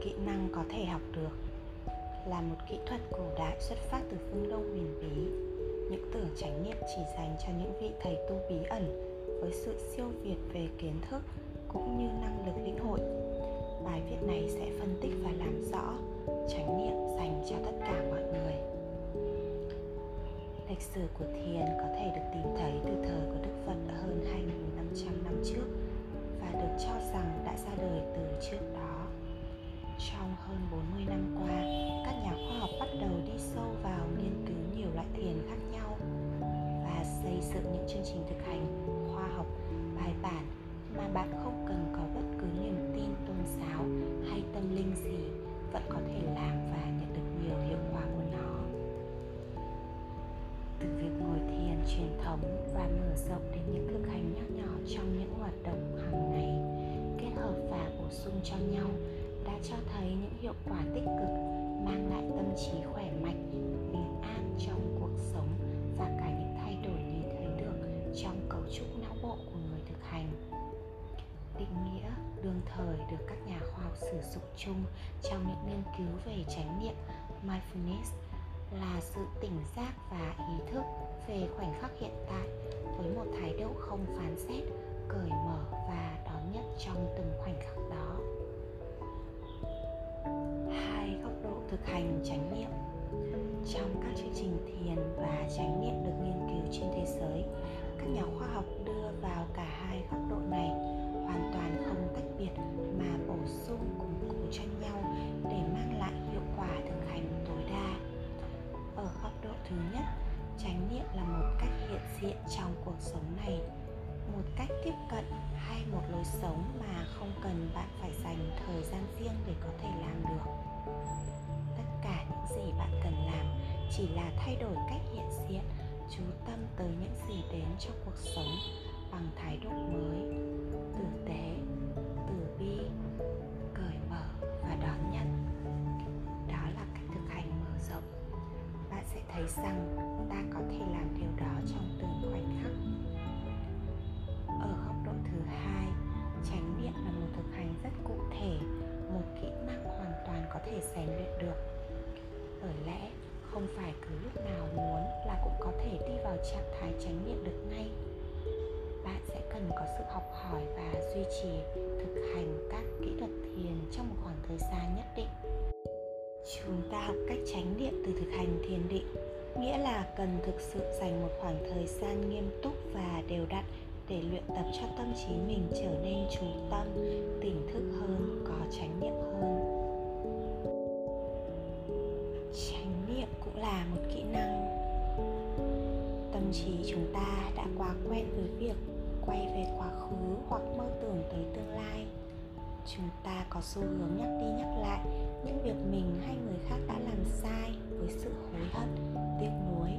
kỹ năng có thể học được là một kỹ thuật cổ đại xuất phát từ phương đông huyền bí. Những tưởng chánh niệm chỉ dành cho những vị thầy tu bí ẩn với sự siêu việt về kiến thức cũng như năng lực lĩnh hội. Bài viết này sẽ phân tích và làm rõ chánh niệm dành cho tất cả mọi người. Lịch sử của thiền có thể được tìm thấy mà bạn không cần có bất cứ niềm tin tôn giáo hay tâm linh gì, vẫn có thể làm và nhận được nhiều hiệu quả của nó. Từ việc ngồi thiền, truyền thống và mở rộng đến những thực hành nhỏ nhỏ trong những hoạt động hàng ngày, kết hợp và bổ sung cho nhau đã cho thấy những hiệu quả tích cực, mang lại tâm trí khỏe mạnh, bình an trong cuộc sống và cả những thay đổi nhìn thấy được trong cấu trúc não bộ thời được các nhà khoa học sử dụng chung trong những nghiên cứu về chánh niệm, mindfulness là sự tỉnh giác và ý thức về khoảnh khắc hiện tại với một thái độ không phán xét, cởi mở và đón nhận trong từng khoảnh khắc đó. Hai góc độ thực hành chánh niệm. Trong các chương trình thiền và chánh niệm được nghiên cứu trên thế giới, các nhà khoa học đưa vào cả cuộc sống này. Một cách tiếp cận hay một lối sống mà không cần bạn phải dành thời gian riêng để có thể làm được. Tất cả những gì bạn cần làm chỉ là thay đổi cách hiện diện, chú tâm tới những gì đến cho cuộc sống bằng thái độ mới, tử tế, từ bi, cởi mở và đón nhận. Đó là cách thực hành mở rộng. Bạn sẽ thấy rằng thể một kỹ năng hoàn toàn có thể rèn luyện được. Bởi lẽ, không phải cứ lúc nào muốn là cũng có thể đi vào trạng thái chánh niệm được ngay. Bạn sẽ cần có sự học hỏi và duy trì, thực hành các kỹ thuật thiền trong một khoảng thời gian nhất định. Chúng ta học cách chánh niệm từ thực hành thiền định, nghĩa là cần thực sự dành một khoảng thời gian nghiêm túc và đều đặn để luyện tập cho tâm trí mình trở nên chú tâm, tỉnh thức hơn. Hoặc mơ tưởng tới tương lai. Chúng ta có xu hướng nhắc đi nhắc lại những việc mình hay người khác đã làm sai với sự hối hận, tiếc nuối.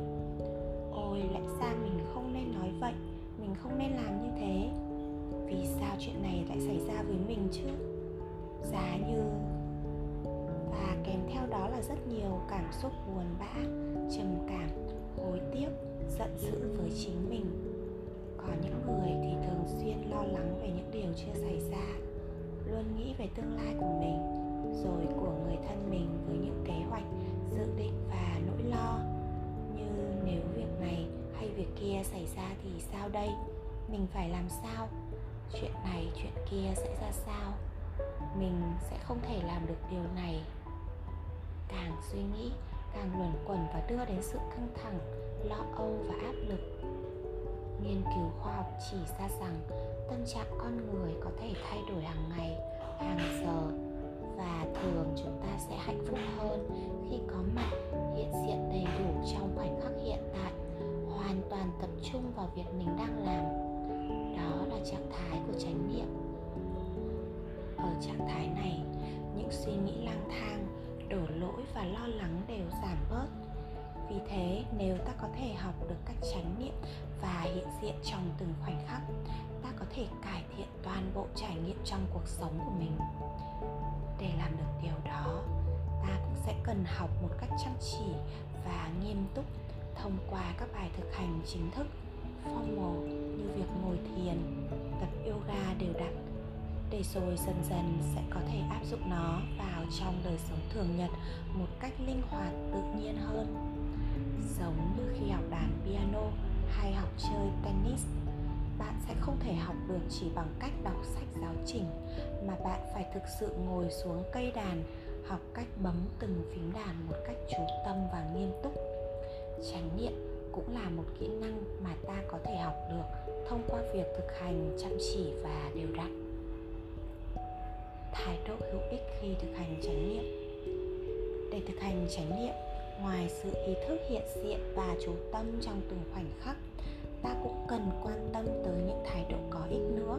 Ôi, lẽ ra mình không nên nói vậy, mình không nên làm như thế. Vì sao chuyện này lại xảy ra với mình chứ? Giá như và kèm theo đó là rất nhiều cảm xúc buồn bã, trầm cảm, hối tiếc, giận dữ với chính mình có những người thì thường xuyên lo lắng về những điều chưa xảy ra, luôn nghĩ về tương lai của mình, rồi của người thân mình với những kế hoạch, dự định và nỗi lo. Như nếu việc này hay việc kia xảy ra thì sao đây? Mình phải làm sao? Chuyện này, chuyện kia sẽ ra sao? Mình sẽ không thể làm được điều này. Càng suy nghĩ, càng luẩn quẩn và đưa đến sự căng thẳng, lo âu và áp lực nghiên cứu khoa học chỉ ra rằng tâm trạng con người có thể thay đổi hàng ngày, hàng giờ và thường chúng ta sẽ hạnh phúc hơn khi có mặt hiện diện đầy đủ trong khoảnh khắc hiện tại, hoàn toàn tập trung vào việc mình đang làm. Đó là trạng thái của chánh niệm. Ở trạng thái này, những suy nghĩ lang thang, đổ lỗi và lo lắng đều giảm bớt vì thế, nếu ta có thể học được cách chánh niệm và hiện diện trong từng khoảnh khắc, ta có thể cải thiện toàn bộ trải nghiệm trong cuộc sống của mình. Để làm được điều đó, ta cũng sẽ cần học một cách chăm chỉ và nghiêm túc thông qua các bài thực hành chính thức, formal như việc ngồi thiền, tập yoga đều đặn, để rồi dần dần sẽ có thể áp dụng nó vào trong đời sống thường nhật một cách linh hoạt, tự nhiên hơn giống như khi học đàn piano hay học chơi tennis, bạn sẽ không thể học được chỉ bằng cách đọc sách giáo trình, mà bạn phải thực sự ngồi xuống cây đàn, học cách bấm từng phím đàn một cách chú tâm và nghiêm túc. Chánh niệm cũng là một kỹ năng mà ta có thể học được thông qua việc thực hành, chăm chỉ và đều đặn. Thái độ hữu ích khi thực hành chánh niệm. Để thực hành chánh niệm ngoài sự ý thức hiện diện và chú tâm trong từng khoảnh khắc, ta cũng cần quan tâm tới những thái độ có ích nữa.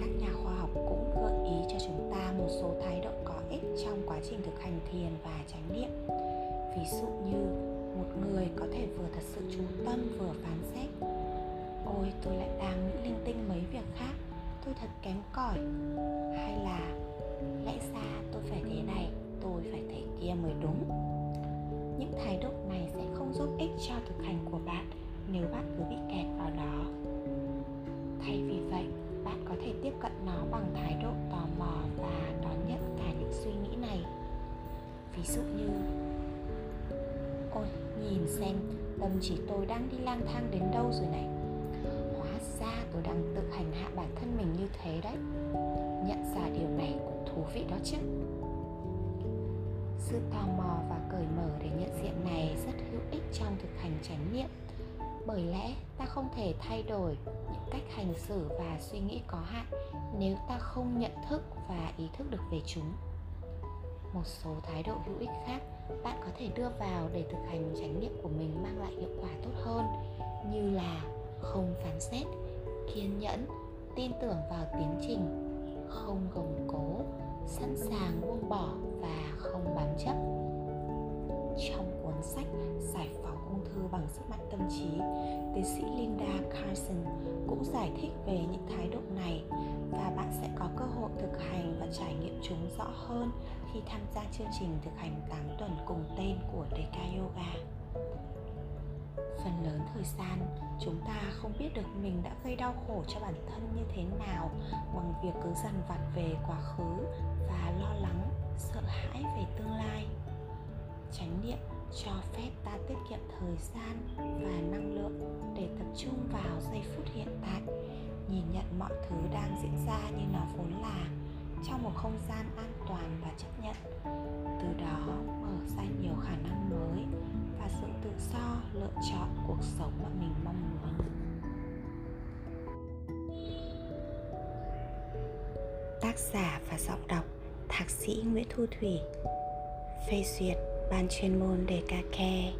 Các nhà khoa học cũng gợi ý cho chúng ta một số thái độ có ích trong quá trình thực hành thiền và chánh niệm. Ví dụ như, một người có thể vừa thật sự chú tâm vừa phán xét, ôi, tôi lại đang nghĩ linh tinh mấy việc khác, tôi thật kém cỏi. Hay là, lẽ ra tôi phải thế này, tôi phải thế kia mới đúng những thái độ này sẽ không giúp ích cho thực hành của bạn nếu bạn cứ bị kẹt vào đó. Thay vì vậy, bạn có thể tiếp cận nó bằng thái độ tò mò và đón nhận cả những suy nghĩ này. Ví dụ như, ôi, nhìn xem, tâm trí tôi đang đi lang thang đến đâu rồi này? Hóa ra tôi đang tự hành hạ bản thân mình như thế đấy. Nhận ra điều này cũng thú vị đó chứ. Sự tò mò và cởi mở để nhận diện này rất hữu ích trong thực hành chánh niệm bởi lẽ ta không thể thay đổi những cách hành xử và suy nghĩ có hại nếu ta không nhận thức và ý thức được về chúng. Một số thái độ hữu ích khác bạn có thể đưa vào để thực hành chánh niệm của mình mang lại hiệu quả tốt hơn, như là không phán xét, kiên nhẫn, tin tưởng vào tiến trình, không gồng cố, sẵn sàng buông bỏ và không bám chấp trong cuốn sách giải phóng ung thư bằng sức mạnh tâm trí. Tiến sĩ linda carson cũng giải thích về những thái độ này và bạn sẽ có cơ hội thực hành và trải nghiệm chúng rõ hơn khi tham gia chương trình thực hành 8 tuần cùng tên của Deka Yoga. Phần lớn thời gian, chúng ta không biết được mình đã gây đau khổ cho bản thân như thế nào bằng việc cứ dằn vặt về quá khứ và lo lắng, sợ hãi về tương lai chánh niệm cho phép ta tiết kiệm thời gian và năng lượng để tập trung vào giây phút hiện tại, nhìn nhận mọi thứ đang diễn ra như nó vốn là trong một không gian an toàn và chấp nhận. Từ đó mở ra nhiều khả năng mới và sự tự do lựa chọn cuộc sống mà mình mong muốn. Tác giả và giọng đọc thạc sĩ nguyễn thu thủy. Phê duyệt. Ban chuyên môn đề ca ke